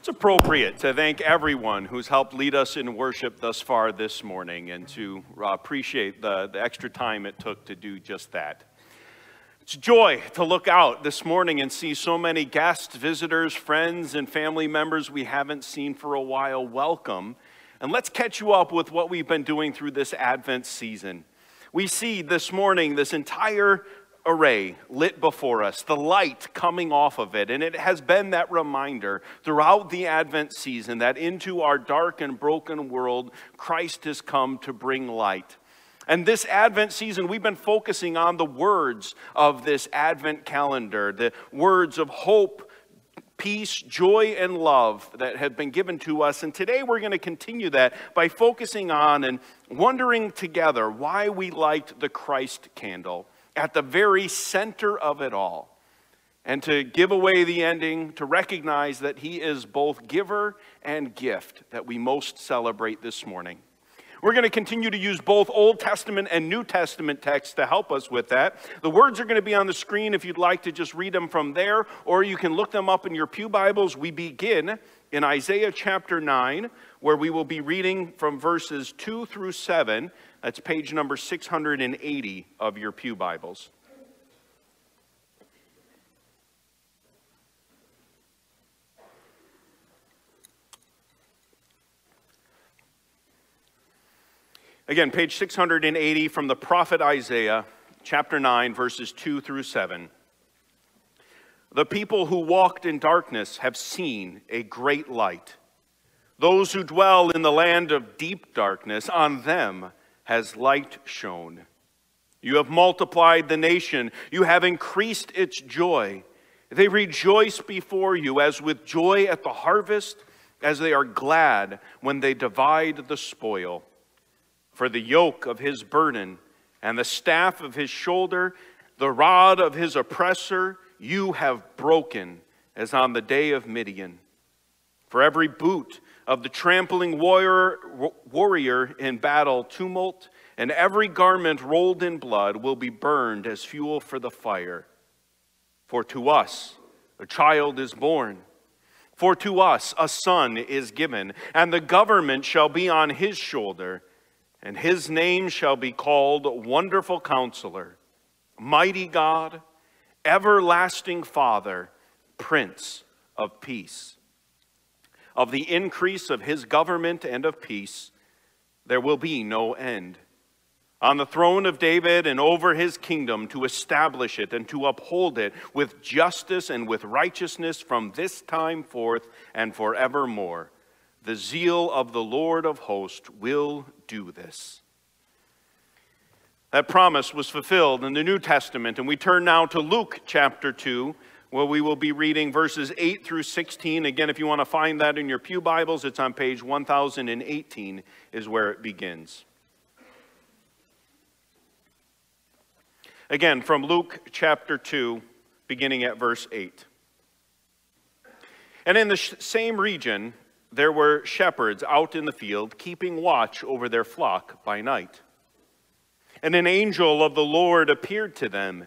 It's appropriate to thank everyone who's helped lead us in worship thus far this morning and to uh, appreciate the, the extra time it took to do just that. It's joy to look out this morning and see so many guests, visitors, friends, and family members we haven't seen for a while. Welcome. And let's catch you up with what we've been doing through this Advent season. We see this morning this entire array lit before us, the light coming off of it. And it has been that reminder throughout the Advent season that into our dark and broken world, Christ has come to bring light. And this Advent season, we've been focusing on the words of this Advent calendar, the words of hope, peace, joy, and love that have been given to us. And today we're going to continue that by focusing on and wondering together why we liked the Christ candle at the very center of it all. And to give away the ending, to recognize that He is both giver and gift that we most celebrate this morning. We're going to continue to use both Old Testament and New Testament texts to help us with that. The words are going to be on the screen if you'd like to just read them from there, or you can look them up in your Pew Bibles. We begin in Isaiah chapter 9, where we will be reading from verses 2 through 7. That's page number 680 of your Pew Bibles. Again, page 680 from the prophet Isaiah, chapter 9, verses 2 through 7. The people who walked in darkness have seen a great light. Those who dwell in the land of deep darkness, on them has light shone. You have multiplied the nation, you have increased its joy. They rejoice before you as with joy at the harvest, as they are glad when they divide the spoil. For the yoke of his burden and the staff of his shoulder, the rod of his oppressor, you have broken as on the day of Midian. For every boot of the trampling warrior, warrior in battle tumult, and every garment rolled in blood will be burned as fuel for the fire. For to us a child is born. For to us a son is given, and the government shall be on his shoulder, and his name shall be called Wonderful Counselor, Mighty God, Everlasting Father, Prince of Peace of the increase of his government and of peace, there will be no end. On the throne of David and over his kingdom to establish it and to uphold it with justice and with righteousness from this time forth and forevermore. The zeal of the Lord of hosts will do this. That promise was fulfilled in the New Testament, and we turn now to Luke chapter 2 well, we will be reading verses 8 through 16. Again, if you want to find that in your Pew Bibles, it's on page 1018, is where it begins. Again, from Luke chapter 2, beginning at verse 8. And in the same region, there were shepherds out in the field, keeping watch over their flock by night. And an angel of the Lord appeared to them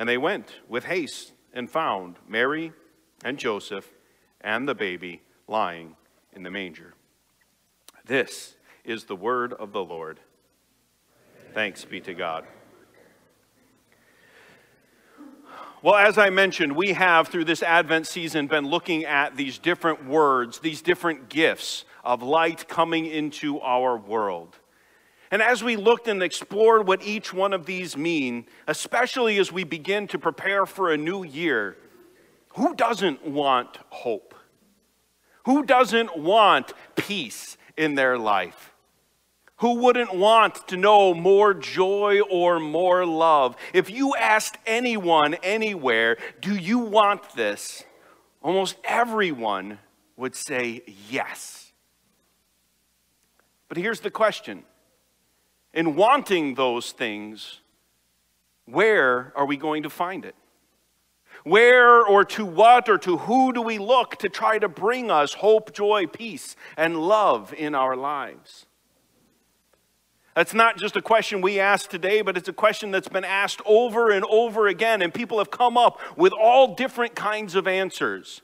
And they went with haste and found Mary and Joseph and the baby lying in the manger. This is the word of the Lord. Thanks be to God. Well, as I mentioned, we have through this Advent season been looking at these different words, these different gifts of light coming into our world. And as we looked and explored what each one of these mean, especially as we begin to prepare for a new year, who doesn't want hope? Who doesn't want peace in their life? Who wouldn't want to know more joy or more love? If you asked anyone anywhere, do you want this? Almost everyone would say yes. But here's the question in wanting those things, where are we going to find it? Where or to what or to who do we look to try to bring us hope, joy, peace, and love in our lives? That's not just a question we ask today, but it's a question that's been asked over and over again, and people have come up with all different kinds of answers.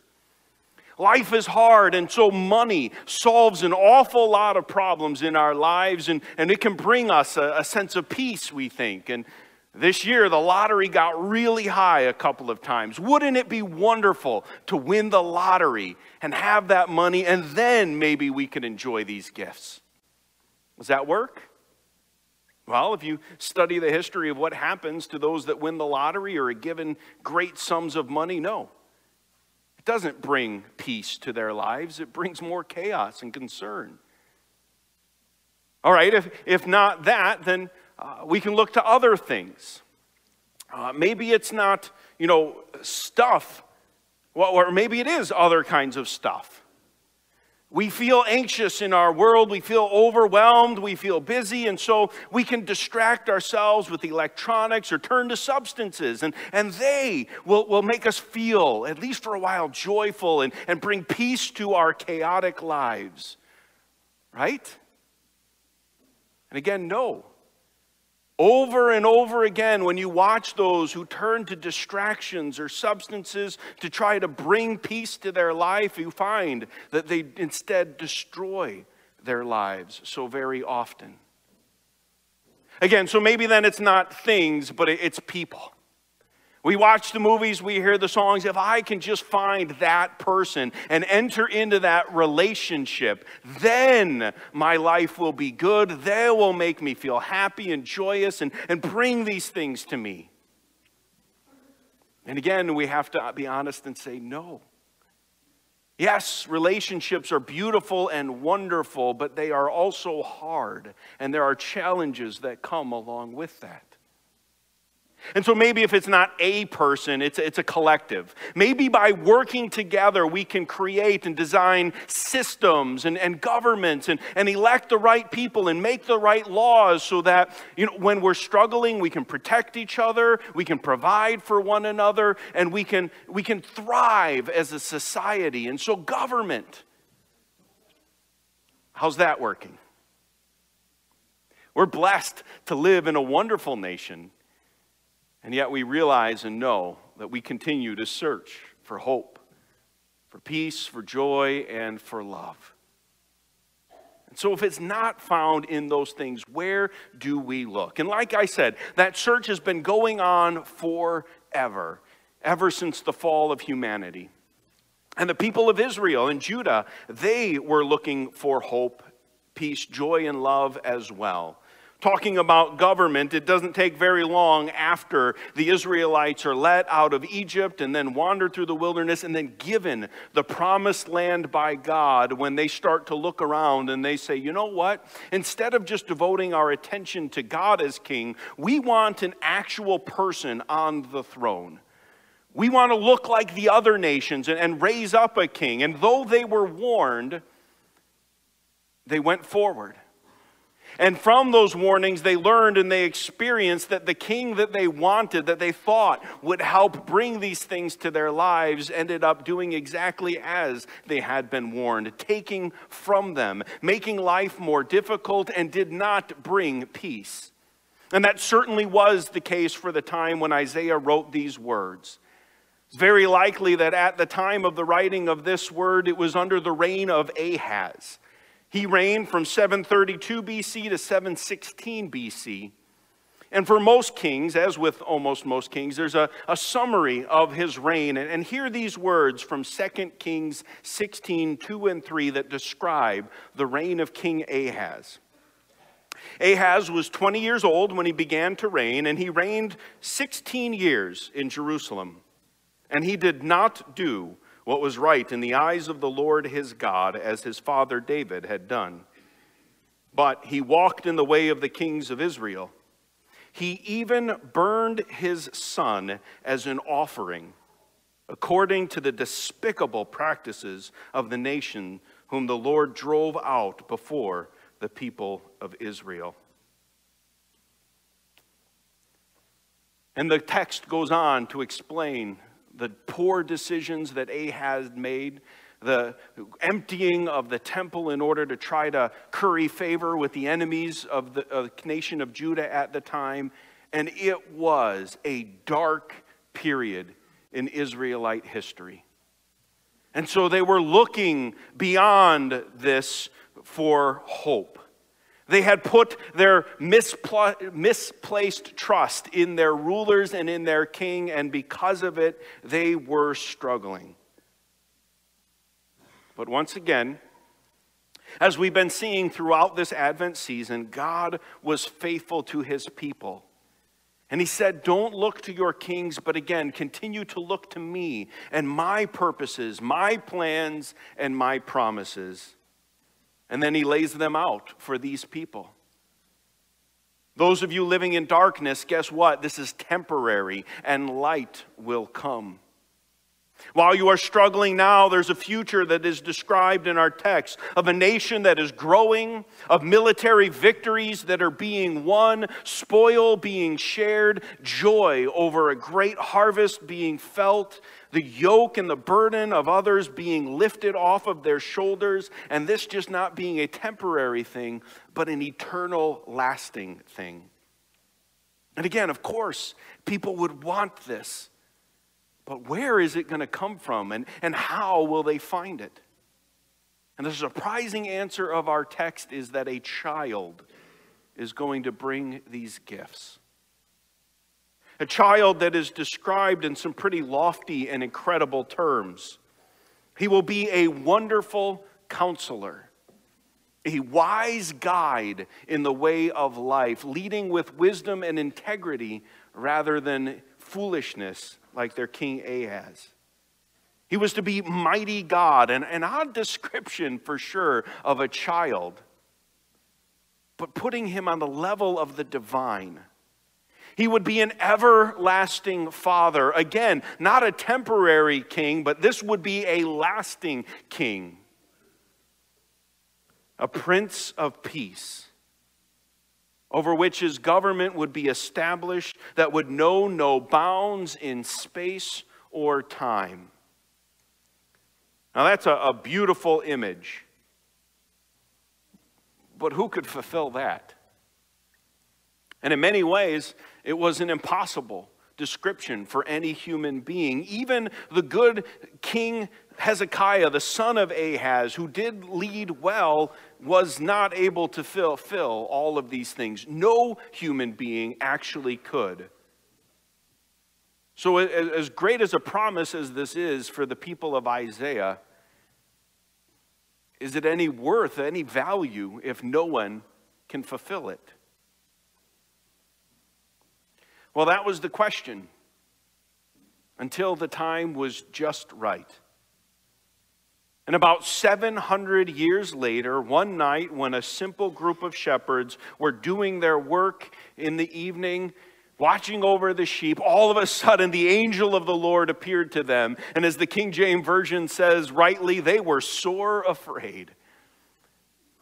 Life is hard, and so money solves an awful lot of problems in our lives, and, and it can bring us a, a sense of peace, we think. And this year, the lottery got really high a couple of times. Wouldn't it be wonderful to win the lottery and have that money, and then maybe we could enjoy these gifts? Does that work? Well, if you study the history of what happens to those that win the lottery or are given great sums of money, no. Doesn't bring peace to their lives, it brings more chaos and concern. All right, if, if not that, then uh, we can look to other things. Uh, maybe it's not, you know, stuff, well, or maybe it is other kinds of stuff. We feel anxious in our world, we feel overwhelmed, we feel busy, and so we can distract ourselves with electronics or turn to substances, and, and they will, will make us feel, at least for a while, joyful and, and bring peace to our chaotic lives. Right? And again, no. Over and over again, when you watch those who turn to distractions or substances to try to bring peace to their life, you find that they instead destroy their lives so very often. Again, so maybe then it's not things, but it's people. We watch the movies, we hear the songs. If I can just find that person and enter into that relationship, then my life will be good. They will make me feel happy and joyous and, and bring these things to me. And again, we have to be honest and say no. Yes, relationships are beautiful and wonderful, but they are also hard, and there are challenges that come along with that. And so maybe if it's not a person, it's, it's a collective. Maybe by working together, we can create and design systems and, and governments and, and elect the right people and make the right laws so that you know, when we're struggling, we can protect each other, we can provide for one another, and we can, we can thrive as a society. And so, government, how's that working? We're blessed to live in a wonderful nation and yet we realize and know that we continue to search for hope, for peace, for joy, and for love. And so, if it's not found in those things, where do we look? And like I said, that search has been going on forever, ever since the fall of humanity. And the people of Israel and Judah, they were looking for hope, peace, joy, and love as well talking about government, it doesn't take very long after the Israelites are let out of Egypt and then wander through the wilderness and then given the promised land by God when they start to look around and they say, you know what? Instead of just devoting our attention to God as king, we want an actual person on the throne. We want to look like the other nations and, raise up a king. And though they were warned, they went forward. And from those warnings, they learned and they experienced that the king that they wanted, that they thought would help bring these things to their lives, ended up doing exactly as they had been warned, taking from them, making life more difficult, and did not bring peace. And that certainly was the case for the time when Isaiah wrote these words. It's very likely that at the time of the writing of this word, it was under the reign of Ahaz. He reigned from 732 BC to 716 BC. And for most kings, as with almost most kings, there's a, a summary of his reign. And, and hear these words from 2 Kings 16 2 and 3 that describe the reign of King Ahaz. Ahaz was 20 years old when he began to reign, and he reigned 16 years in Jerusalem. And he did not do what was right in the eyes of the Lord his God, as his father David had done. But he walked in the way of the kings of Israel he even burned his son as an offering, according to the despicable practices of the nation whom the Lord drove out before the people of Israel. And the text goes on to explain the poor decisions that Ahaz made the emptying of the temple in order to try to curry favor with the enemies of the, of the nation of Judah at the time. And it was a dark period in Israelite history. And so they were looking beyond this for hope. They had put their mispl- misplaced trust in their rulers and in their king, and because of it, they were struggling. But once again, as we've been seeing throughout this Advent season, God was faithful to his people. And he said, Don't look to your kings, but again, continue to look to me and my purposes, my plans, and my promises. And then he lays them out for these people. Those of you living in darkness, guess what? This is temporary, and light will come. While you are struggling now, there's a future that is described in our text of a nation that is growing, of military victories that are being won, spoil being shared, joy over a great harvest being felt, the yoke and the burden of others being lifted off of their shoulders, and this just not being a temporary thing, but an eternal, lasting thing. And again, of course, people would want this. But where is it going to come from and, and how will they find it? And the surprising answer of our text is that a child is going to bring these gifts. A child that is described in some pretty lofty and incredible terms. He will be a wonderful counselor, a wise guide in the way of life, leading with wisdom and integrity rather than foolishness like their king Ahaz. He was to be mighty God, and an odd description for sure of a child, but putting him on the level of the divine. He would be an everlasting father. Again, not a temporary king, but this would be a lasting king. A prince of peace over which his government would be established that would know no bounds in space or time. Now, that's a, a beautiful image. But who could fulfill that? And in many ways, it was an impossible description for any human being. Even the good King Hezekiah, the son of Ahaz, who did lead well, was not able to fulfill all of these things. No human being actually could. So, as great as a promise as this is for the people of Isaiah, is it any worth, any value if no one can fulfill it? Well, that was the question until the time was just right. And about 700 years later, one night when a simple group of shepherds were doing their work in the evening, watching over the sheep, all of a sudden the angel of the Lord appeared to them. And as the King James Version says rightly, they were sore afraid.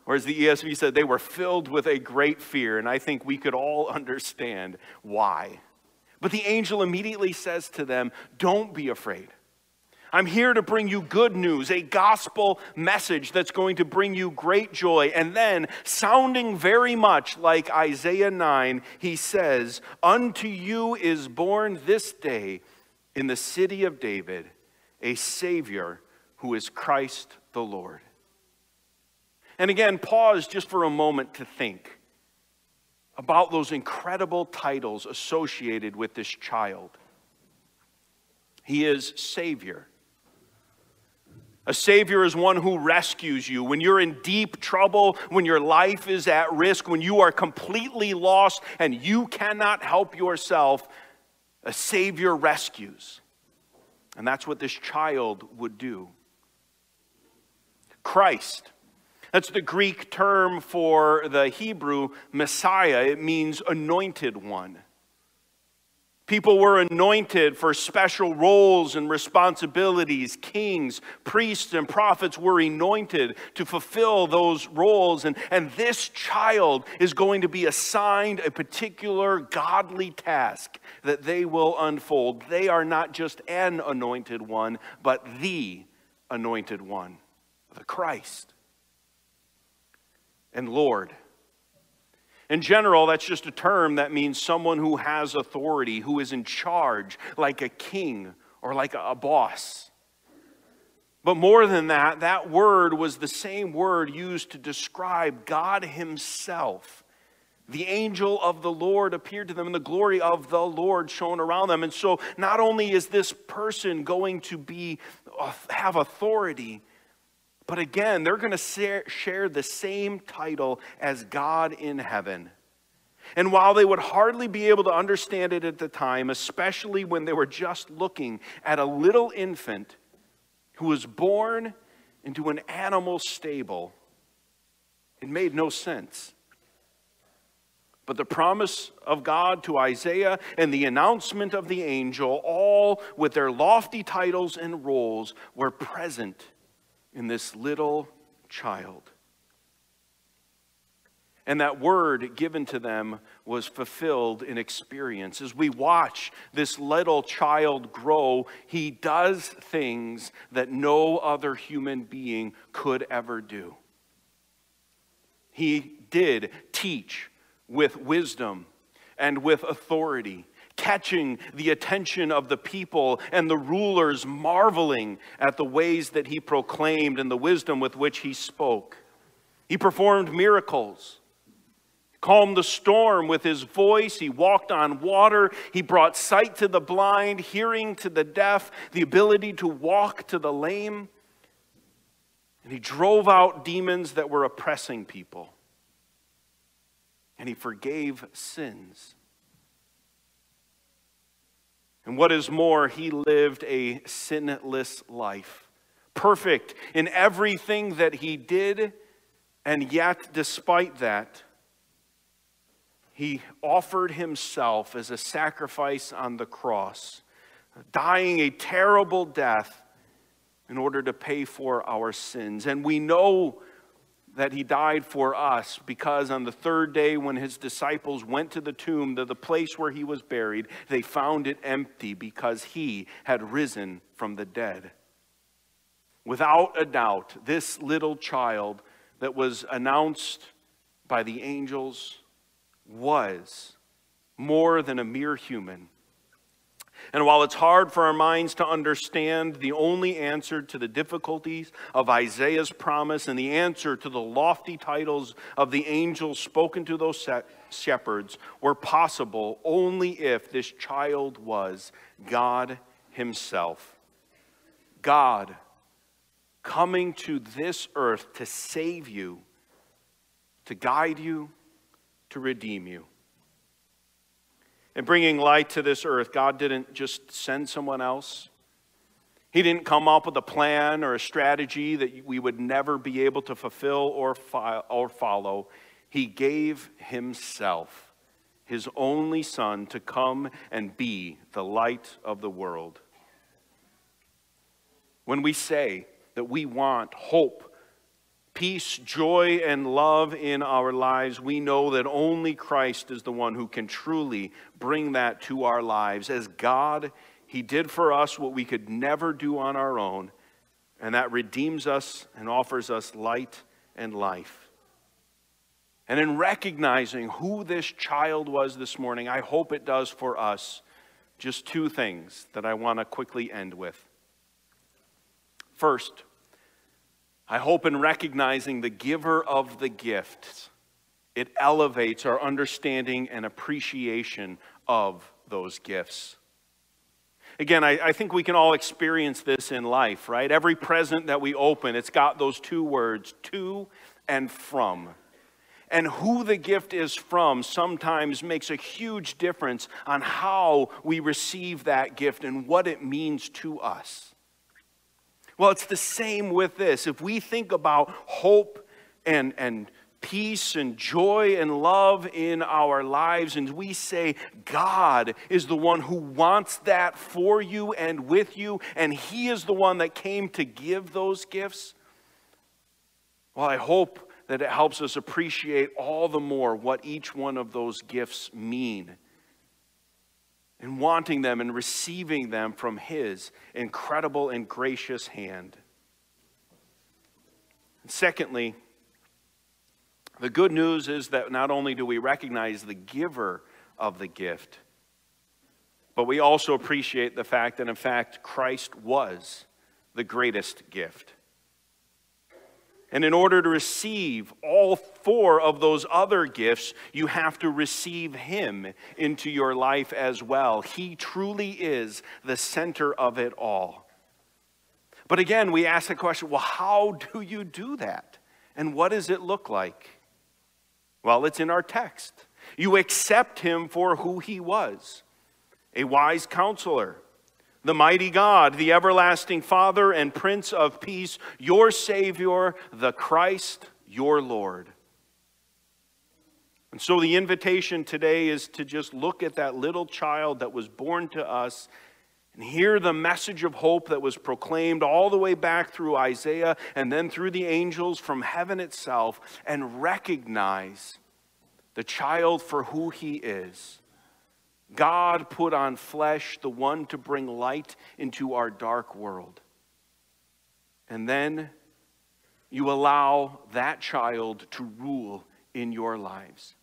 Or as the ESV said, they were filled with a great fear. And I think we could all understand why. But the angel immediately says to them, Don't be afraid. I'm here to bring you good news, a gospel message that's going to bring you great joy. And then, sounding very much like Isaiah 9, he says, Unto you is born this day in the city of David a Savior who is Christ the Lord. And again, pause just for a moment to think. about those incredible titles associated with this child. He is Savior. A Savior is one who rescues you. When you're in deep trouble, when your life is at risk, when you are completely lost and you cannot help yourself, a Savior rescues. And that's what this child would do. Christ. That's the Greek term for the Hebrew Messiah. It means anointed one. People were anointed for special roles and responsibilities. Kings, priests, and prophets were anointed to fulfill those roles. And, and this child is going to be assigned a particular godly task that they will unfold. They are not just an anointed one, but the anointed one, the Christ and Lord. In general, that's just a term that means someone who has authority, who is in charge, like a king or like a boss. But more than that, that word was the same word used to describe God Himself. The angel of the Lord appeared to them, and the glory of the Lord shone around them. And so, not only is this person going to be have authority, but again, they're going to share the same title as God in heaven. And while they would hardly be able to understand it at the time, especially when they were just looking at a little infant who was born into an animal stable, it made no sense. But the promise of God to Isaiah and the announcement of the angel, all with their lofty titles and roles, were present in this little child. And that word given to them was fulfilled in experience. As we watch this little child grow, he does things that no other human being could ever do. He did teach with wisdom and with authority catching the attention of the people and the rulers, marveling at the ways that he proclaimed and the wisdom with which he spoke. He performed miracles, calmed the storm with his voice. He walked on water. He brought sight to the blind, hearing to the deaf, the ability to walk to the lame. And he drove out demons that were oppressing people. And he forgave sins. And what is more, he lived a sinless life, perfect in everything that he did, and yet, despite that, he offered himself as a sacrifice on the cross, dying a terrible death in order to pay for our sins. And we know that he died for us because on the third day, when his disciples went to the tomb, to the place where he was buried, they found it empty because he had risen from the dead. Without a doubt, this little child that was announced by the angels was more than a mere human. And while it's hard for our minds to understand the only answer to the difficulties of Isaiah's promise and the answer to the lofty titles of the angels spoken to those shepherds were possible only if this child was God Himself. God coming to this earth to save you, to guide you, to redeem you. In bringing light to this earth, God didn't just send someone else. He didn't come up with a plan or a strategy that we would never be able to fulfill or, or follow. He gave Himself, His only Son, to come and be the light of the world. When we say that we want hope peace, joy, and love in our lives, we know that only Christ is the one who can truly bring that to our lives. As God, He did for us what we could never do on our own, and that redeems us and offers us light and life. And in recognizing who this child was this morning, I hope it does for us just two things that I want to quickly end with. First, I hope in recognizing the giver of the gift, it elevates our understanding and appreciation of those gifts. Again, I, I, think we can all experience this in life, right? Every present that we open, it's got those two words, to and from. And who the gift is from sometimes makes a huge difference on how we receive that gift and what it means to us. Well, it's the same with this. If we think about hope and, and peace and joy and love in our lives, and we say God is the one who wants that for you and with you, and He is the one that came to give those gifts, well, I hope that it helps us appreciate all the more what each one of those gifts mean. And wanting them and receiving them from His incredible and gracious hand. And secondly, the good news is that not only do we recognize the giver of the gift, but we also appreciate the fact that, in fact, Christ was the greatest gift. And in order to receive all four of those other gifts, you have to receive Him into your life as well. He truly is the center of it all. But again, we ask the question well, how do you do that? And what does it look like? Well, it's in our text. You accept him for who he was a wise counselor, the mighty God, the everlasting Father and Prince of Peace, your Savior, the Christ, your Lord. And so the invitation today is to just look at that little child that was born to us and hear the message of hope that was proclaimed all the way back through Isaiah and then through the angels from heaven itself and recognize the child for who he is. God put on flesh, the one to bring light into our dark world. And then you allow that child to rule in your lives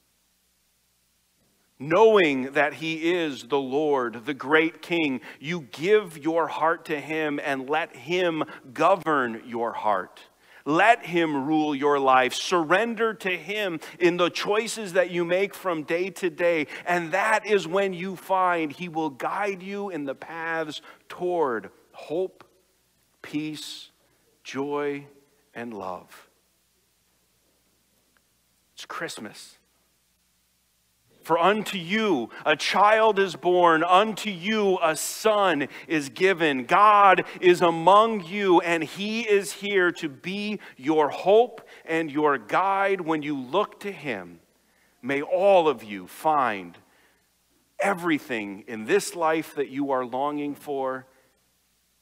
knowing that He is the Lord, the great King, you give your heart to Him and let Him govern your heart. Let Him rule your life. Surrender to Him in the choices that you make from day to day. And that is when you find He will guide you in the paths toward hope, peace, joy, and love. It's Christmas. For unto you a child is born, unto you a son is given. God is among you, and he is here to be your hope and your guide when you look to him. May all of you find everything in this life that you are longing for,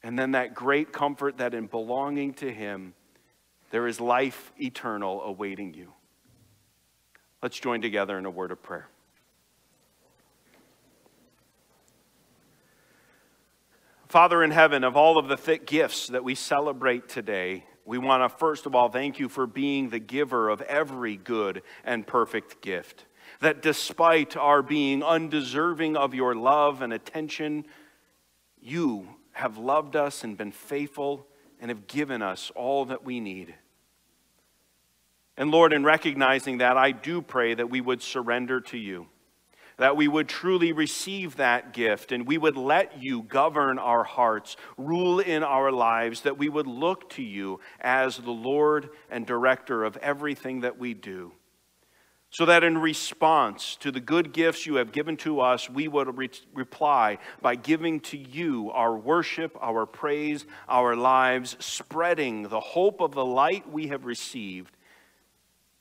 and then that great comfort that in belonging to him, there is life eternal awaiting you. Let's join together in a word of prayer. Father in heaven, of all of the thick gifts that we celebrate today, we want to first of all thank you for being the giver of every good and perfect gift. That despite our being undeserving of your love and attention, you have loved us and been faithful and have given us all that we need. And Lord, in recognizing that, I do pray that we would surrender to you that we would truly receive that gift and we would let you govern our hearts, rule in our lives, that we would look to you as the Lord and director of everything that we do. So that in response to the good gifts you have given to us, we would re- reply by giving to you our worship, our praise, our lives, spreading the hope of the light we have received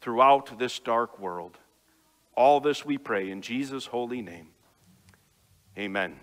throughout this dark world. All this we pray in Jesus' holy name. Amen.